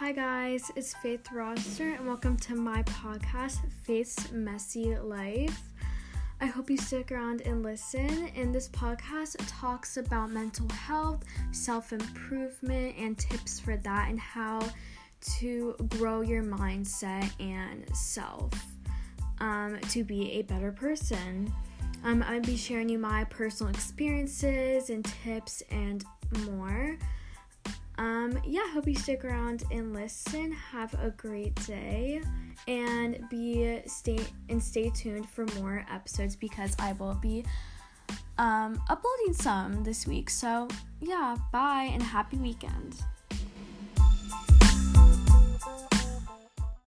Hi, guys, it's Faith Roster, and welcome to my podcast, Faith's Messy Life. I hope you stick around and listen. And this podcast talks about mental health, self improvement, and tips for that, and how to grow your mindset and self um, to be a better person. Um, I'll be sharing you my personal experiences and tips and more. Um, yeah, hope you stick around and listen. Have a great day and be stay and stay tuned for more episodes because I will be um, uploading some this week. So yeah, bye and happy weekend.